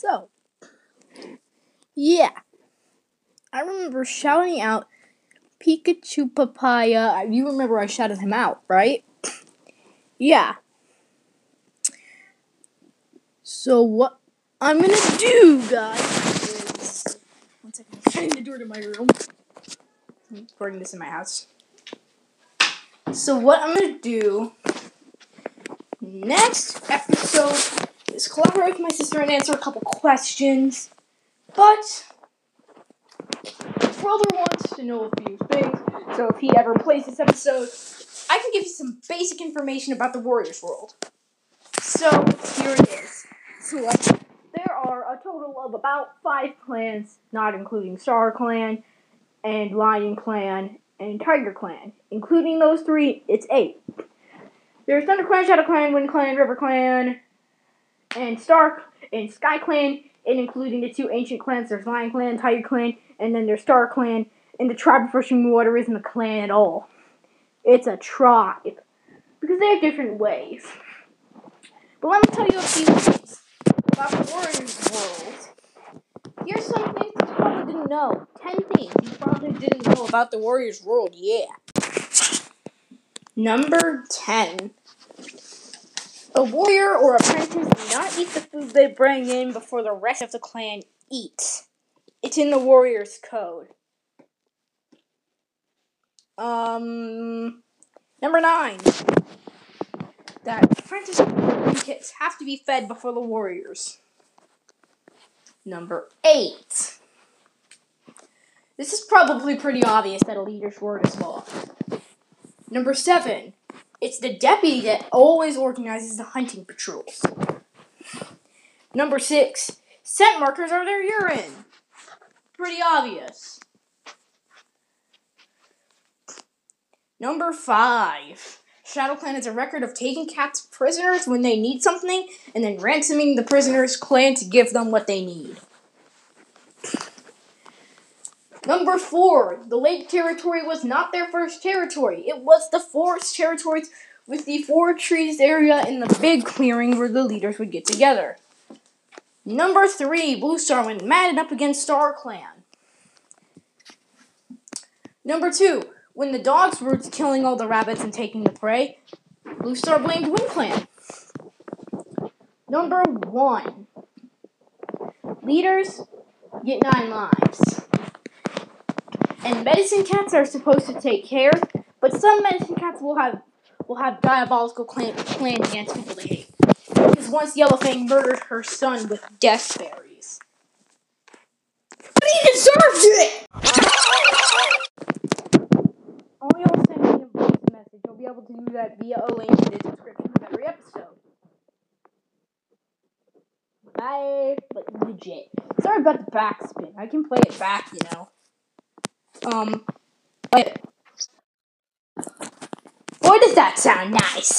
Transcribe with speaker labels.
Speaker 1: So, yeah. I remember shouting out Pikachu Papaya. Uh, you remember I shouted him out, right? yeah. So, what I'm gonna do, guys, is. One second, I'm shutting the door to my room. I'm recording this in my house. So, what I'm gonna do next episode is collaborate with my sister and answer a couple questions. But brother wants to know a few things, so if he ever plays this episode, I can give you some basic information about the Warriors world. So here it is. So like, there are a total of about five clans, not including Star Clan and Lion Clan and Tiger Clan. Including those three, it's eight. There's Thunder Clan, Shadow Clan, Wind Clan, River Clan, and Stark and Sky Clan, and including the two ancient clans. There's Lion Clan, Tiger Clan, and then there's Star Clan. And the tribe of Rushing Water isn't a clan at all. It's a tribe because they have different ways. But let me tell you a few things about the Warriors world. Here's some things you probably didn't know. Ten things you probably didn't know about the Warriors world. Yeah. Number ten. A warrior or apprentice do not eat the food they bring in before the rest of the clan eats. It's in the warrior's code. Um, number nine. That apprentice kits have to be fed before the warriors. Number eight. This is probably pretty obvious that a leader's word is law. Number seven. It's the deputy that always organizes the hunting patrols. Number six, scent markers are their urine. Pretty obvious. Number five, Shadow Clan has a record of taking cats prisoners when they need something and then ransoming the prisoners' clan to give them what they need. Number four, the Lake Territory was not their first territory. It was the forest territories with the four trees area in the big clearing where the leaders would get together. Number three, Blue Star went mad and up against Star Clan. Number two, when the dogs were killing all the rabbits and taking the prey, Blue Star blamed Wind Clan. Number one, leaders get nine lives. And medicine cats are supposed to take care, but some medicine cats will have will have diabolical plan, plans against people they hate. Because once Yellowfang murdered her son with death berries. But he deserved it! Only send me a voice message. You'll be able to do that via a link in the description of every episode. Bye. But legit. Sorry about the backspin. I can play it back, you know. Um, but boy, does that sound nice.